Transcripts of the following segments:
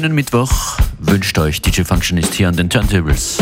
Schönen Mittwoch wünscht euch DJ Functionist hier an den Turntables.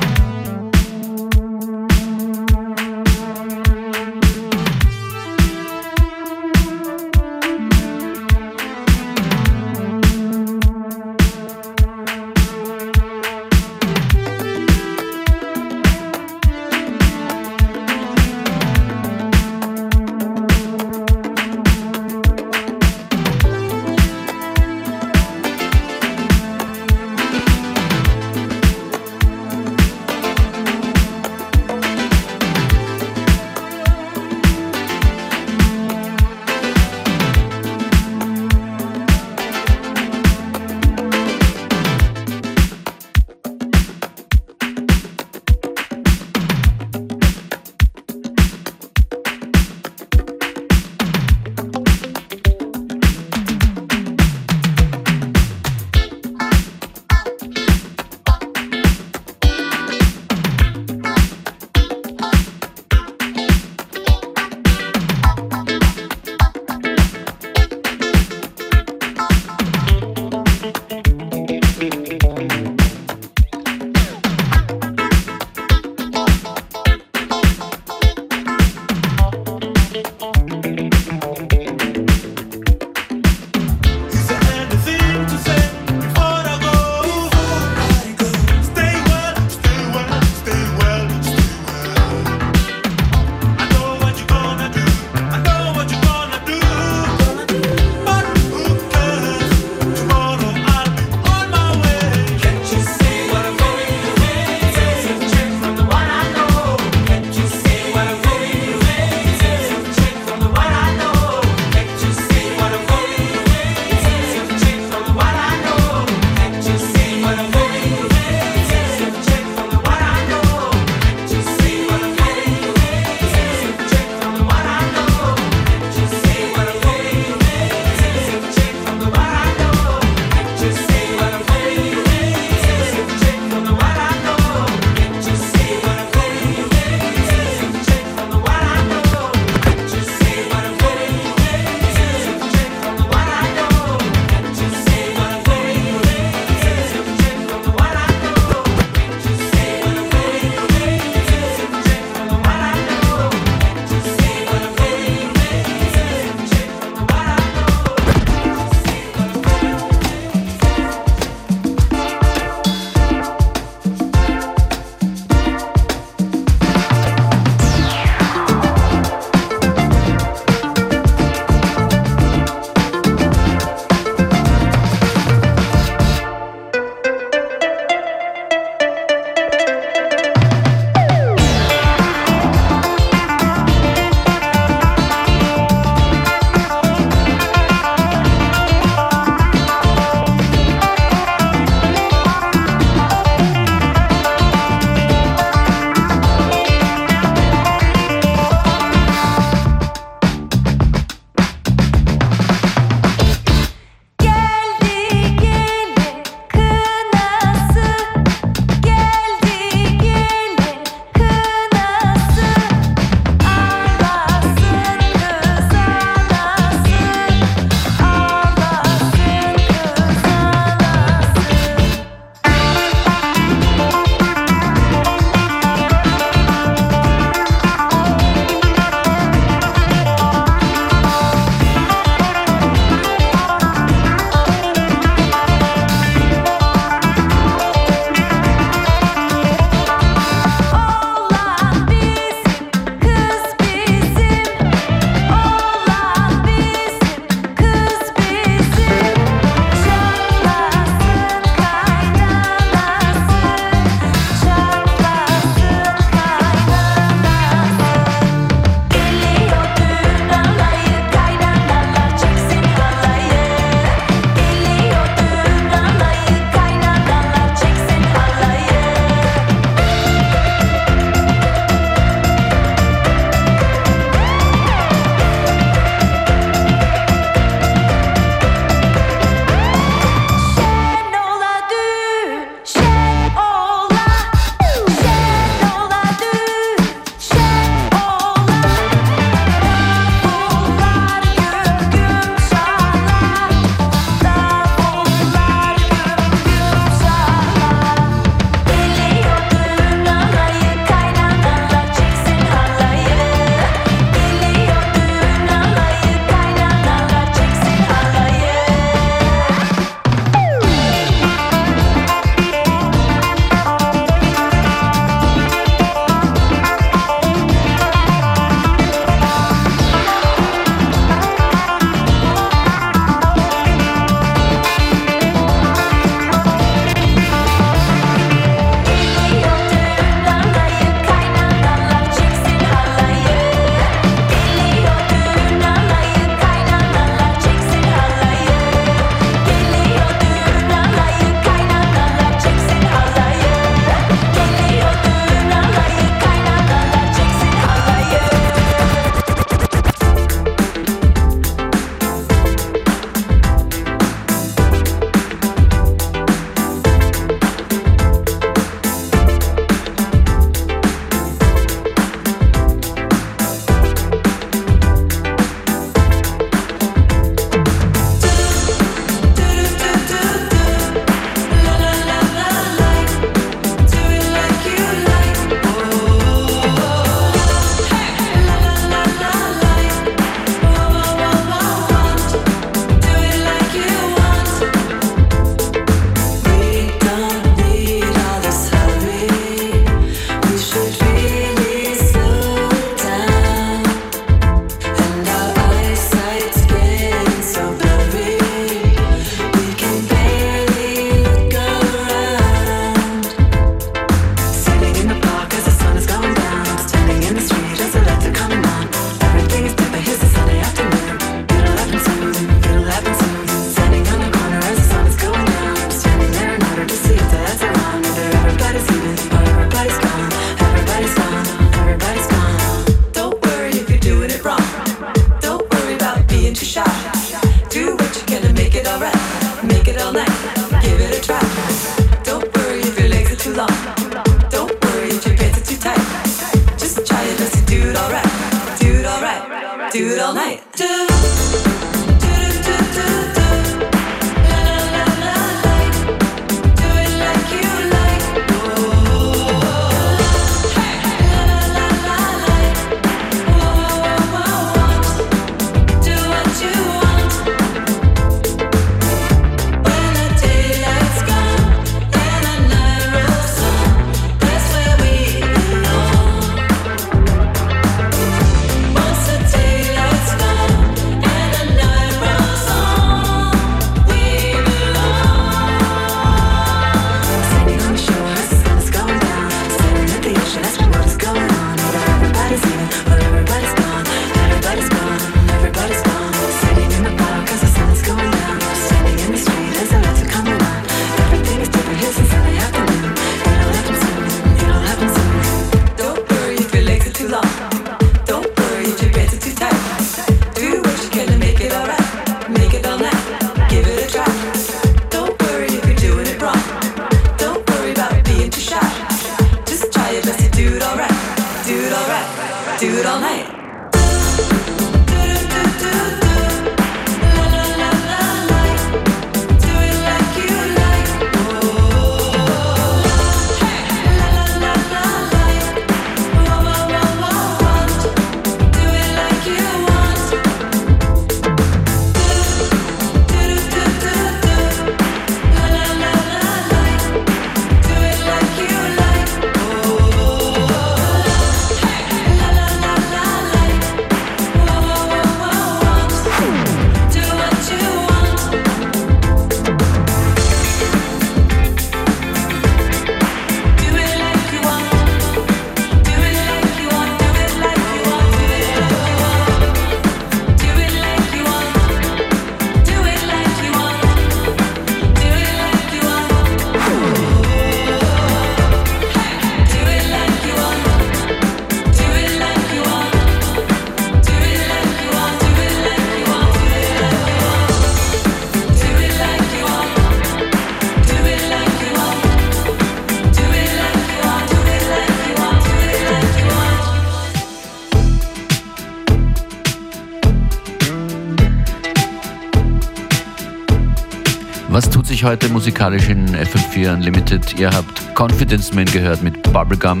Sich heute musikalisch in FM4 Unlimited. Ihr habt Confidence Man gehört mit Bubblegum,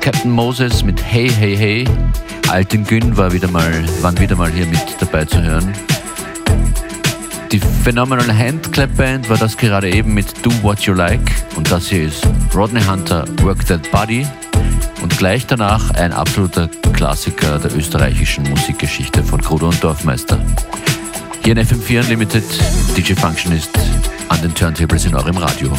Captain Moses mit Hey Hey Hey, Alten Gün war wieder mal, waren wieder mal hier mit dabei zu hören. Die Phenomenal Handclap Band war das gerade eben mit Do What You Like und das hier ist Rodney Hunter Work That Body und gleich danach ein absoluter Klassiker der österreichischen Musikgeschichte von Kruder und Dorfmeister. Hier in FM4 Unlimited, DJ Functionist an den Turntables in eurem Radio.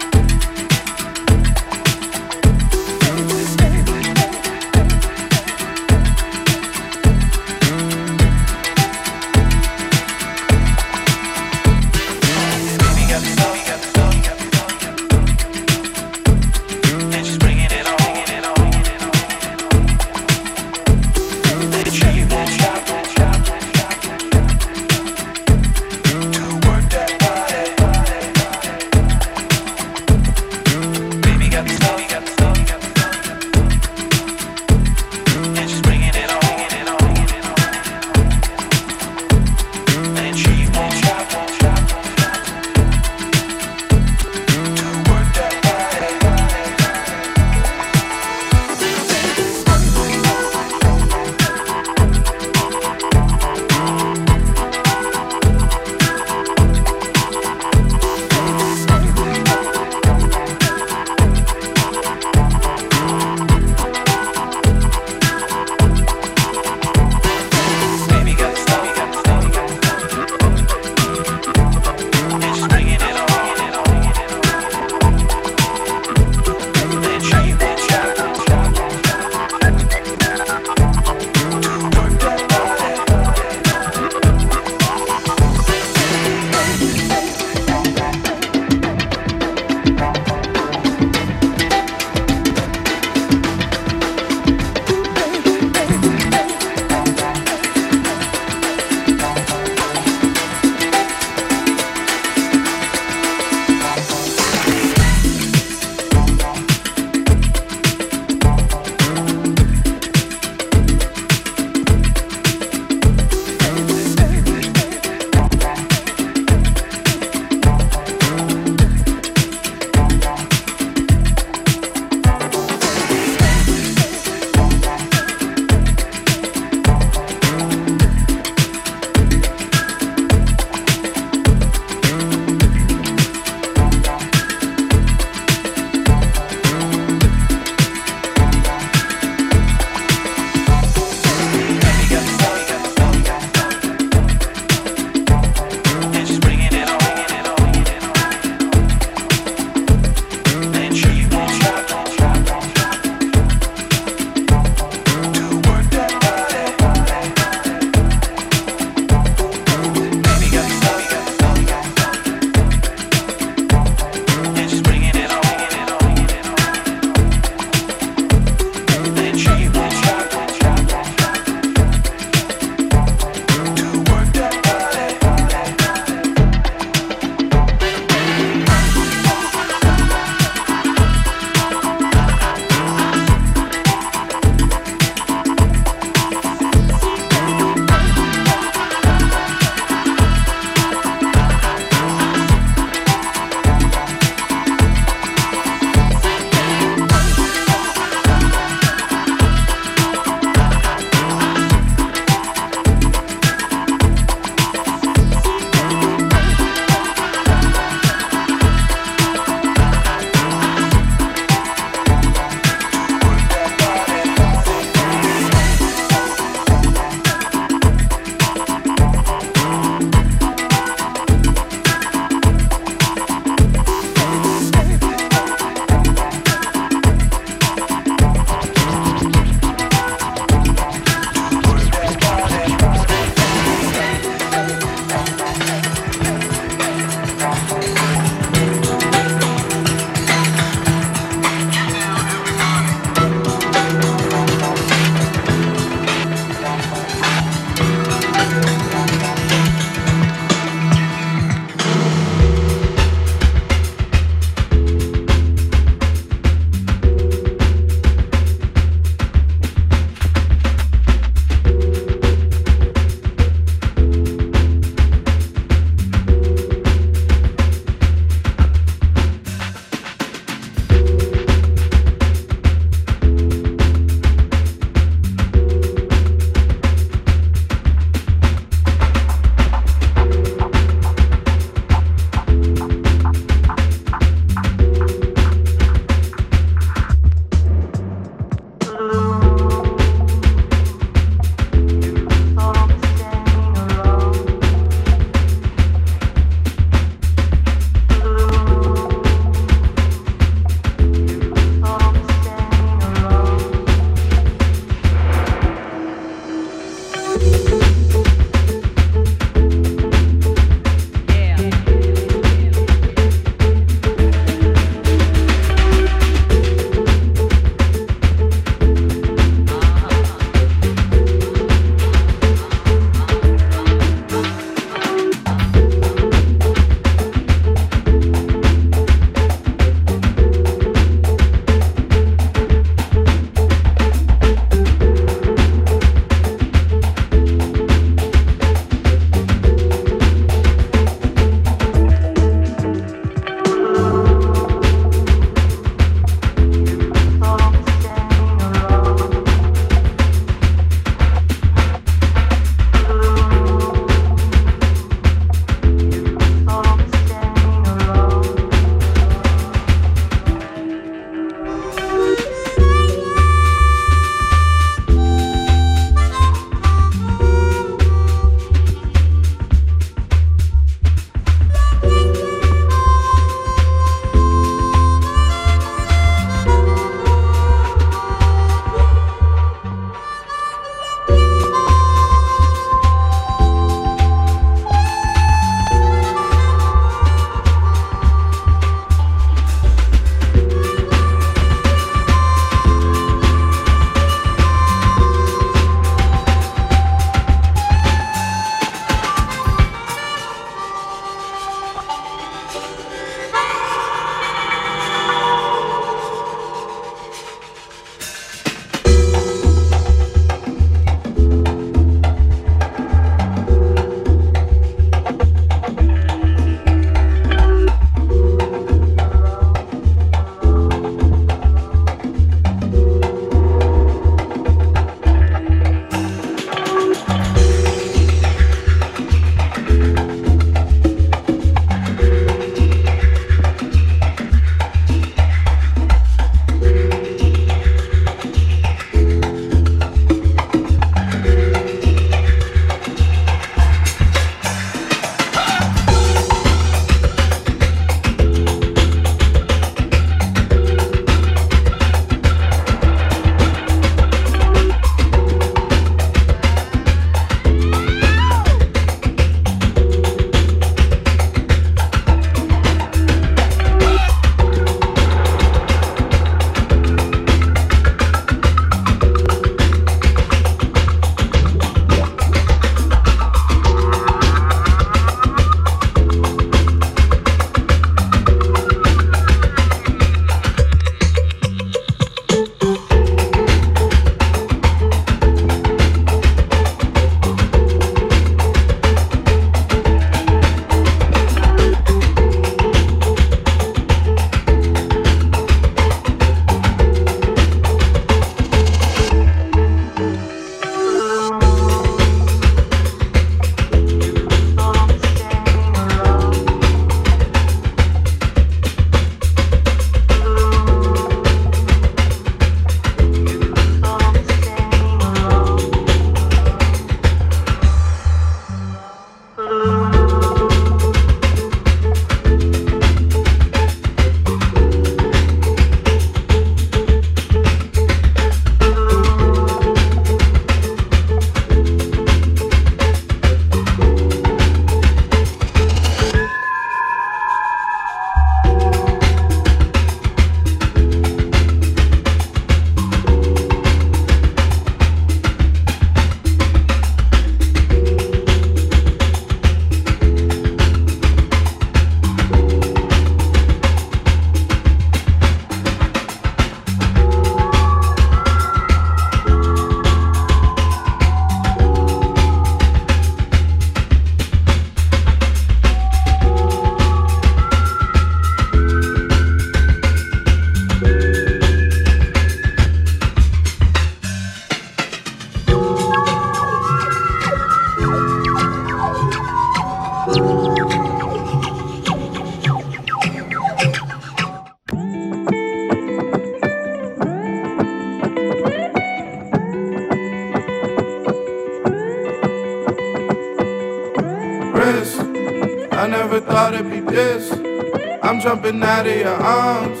Jumping out of your arms.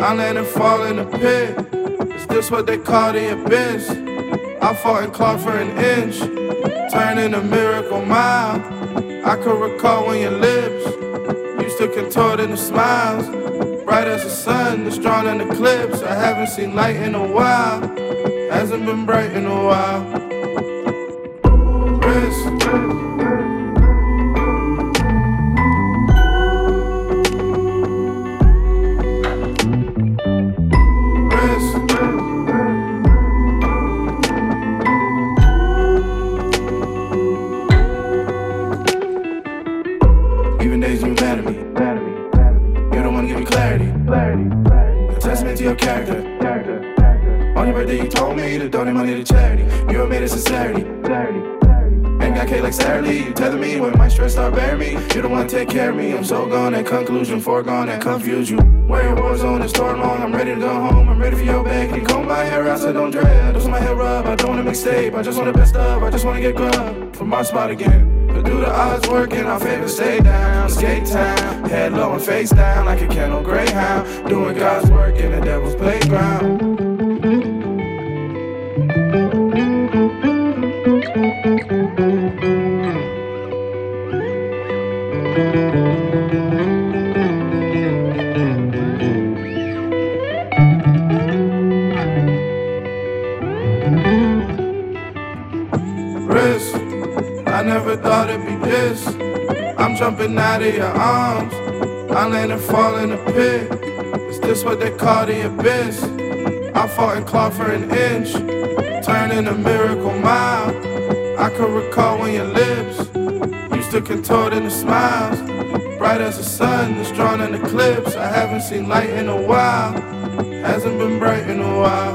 I land and fall in the pit. Is this what they call the abyss? I fought and clawed for an inch, turning a miracle mile. I could recall when your lips used to contort into smiles. Bright as the sun, it's drawn in eclipse. I haven't seen light in a while, hasn't been bright in a while. Foregone and confuse you. Where your war zone is storm long. I'm ready to go home. I'm ready for your bag. Can comb my hair out so don't dread? Want my hair rub. I don't wanna mixtape. I just the best of. I just wanna get grub from my spot again. But do the odds work in our favor? Stay down, skate town, head low and face down like a kennel greyhound. Doing God's work in the devil's playground. And fall in the pit. Is this what they call the abyss? I fought and clawed for an inch, turning a miracle mile. I can recall when your lips used to contort into smiles. Bright as the sun, that's drawn in eclipse. I haven't seen light in a while, hasn't been bright in a while.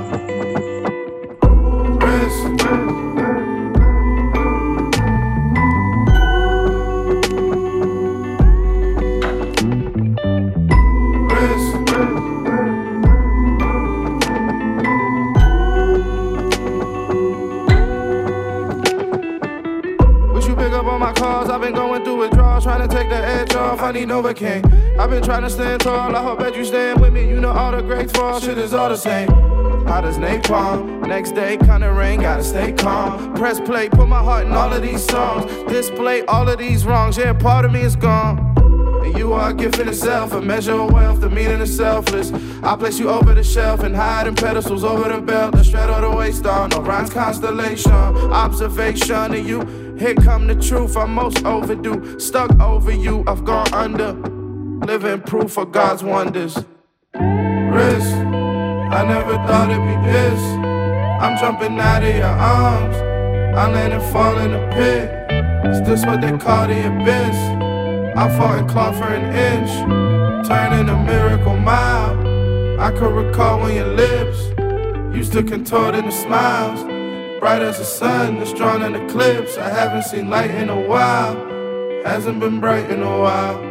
Been trying to stand tall, I hope that you stand with me. You know all the greats fall, shit is all the same. Hot as napalm, next day kinda rain, gotta stay calm. Press play, put my heart in all of these songs. Display all of these wrongs, yeah, part of me is gone. And you are a gift in itself, a measure of wealth, the meaning is selfless. I place you over the shelf and hide in pedestals over the belt, the straddle the waist on, Orion's constellation, observation of you. Here come the truth, I'm most overdue. Stuck over you, I've gone under. Living proof of God's wonders. Risk, I never thought it'd be this. I'm jumping out of your arms. I land and fall in the pit. Is this what they call the abyss? I fought and clawed for an inch, turning a miracle mile. I could recall when your lips used to contort into smiles. Bright as the sun, it's drawn in eclipse. I haven't seen light in a while. Hasn't been bright in a while.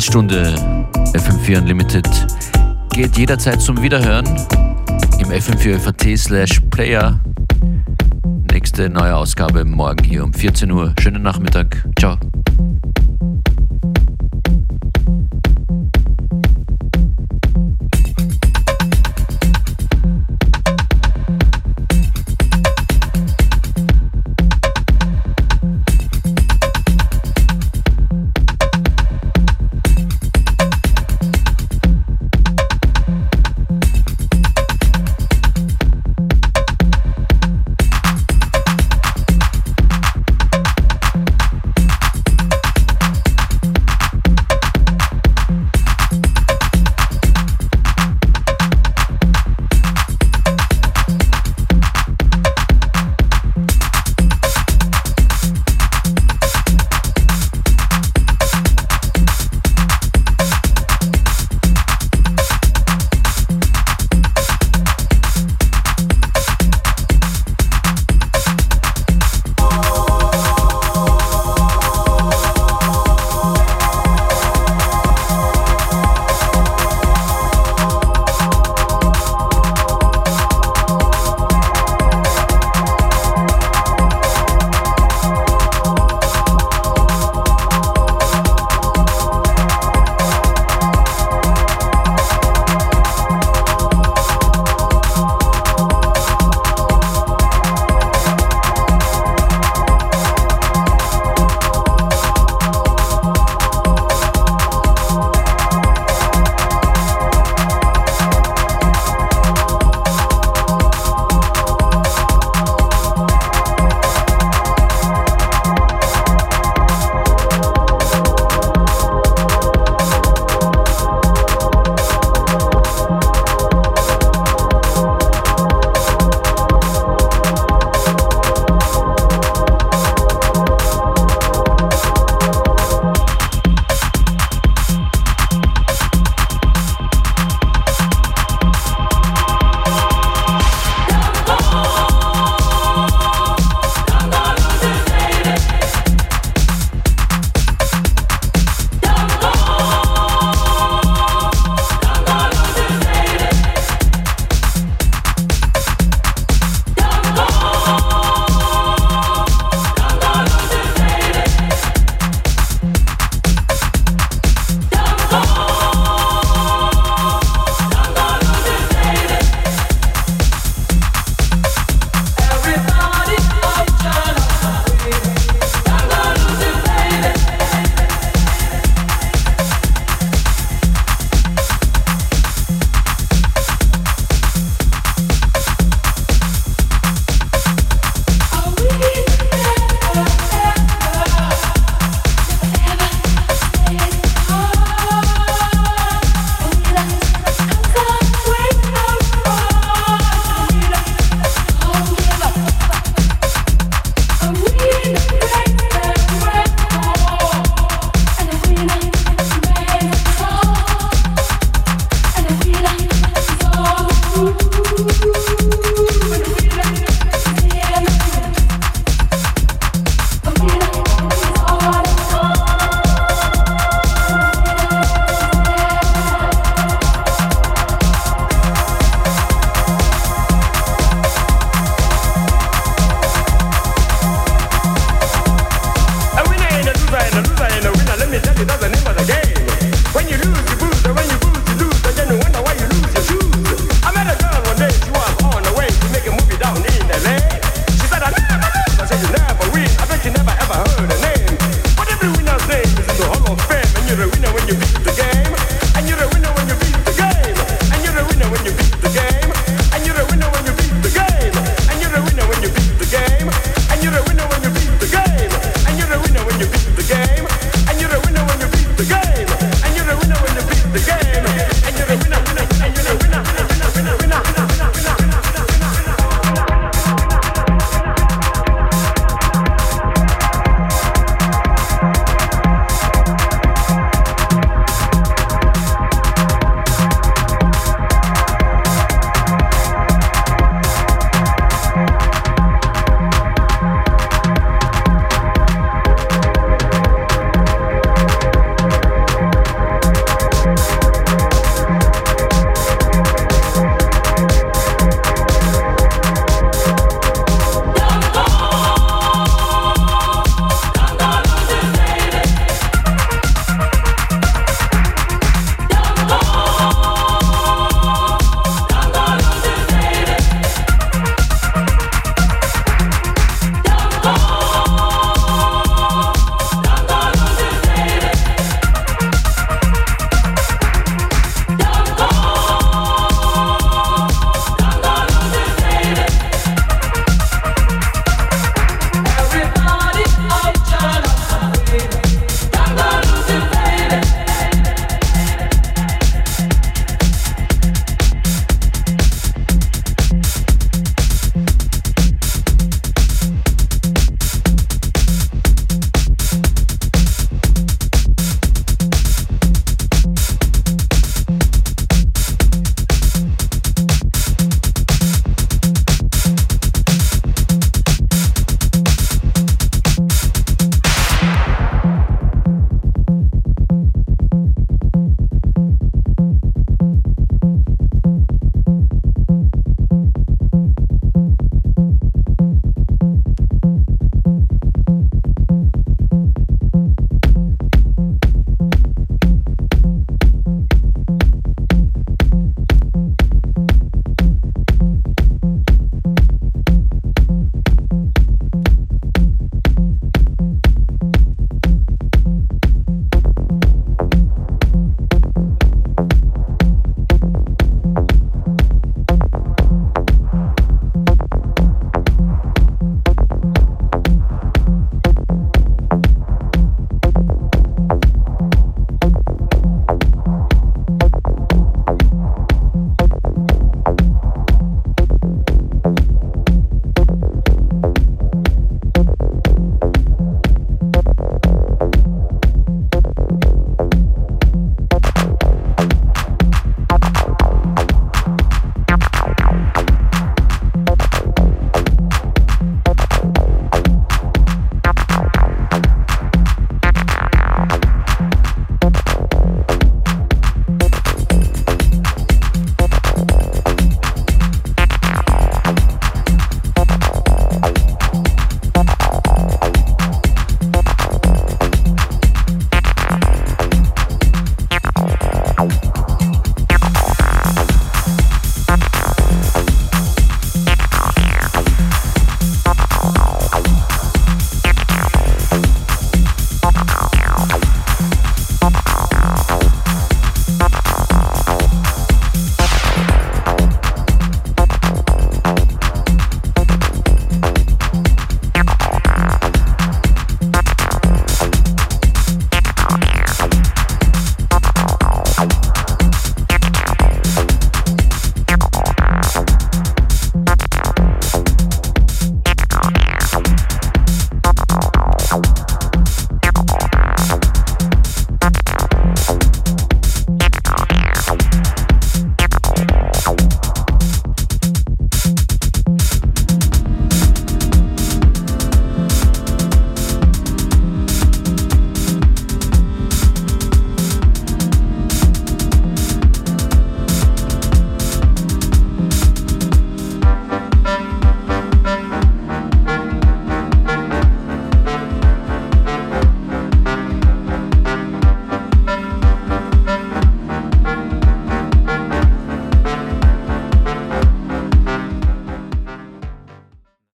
Tanzstunde. FM4 Unlimited geht jederzeit zum Wiederhören im FM4 FAT slash Player. Nächste neue Ausgabe morgen hier um 14 Uhr. Schönen Nachmittag. Ciao.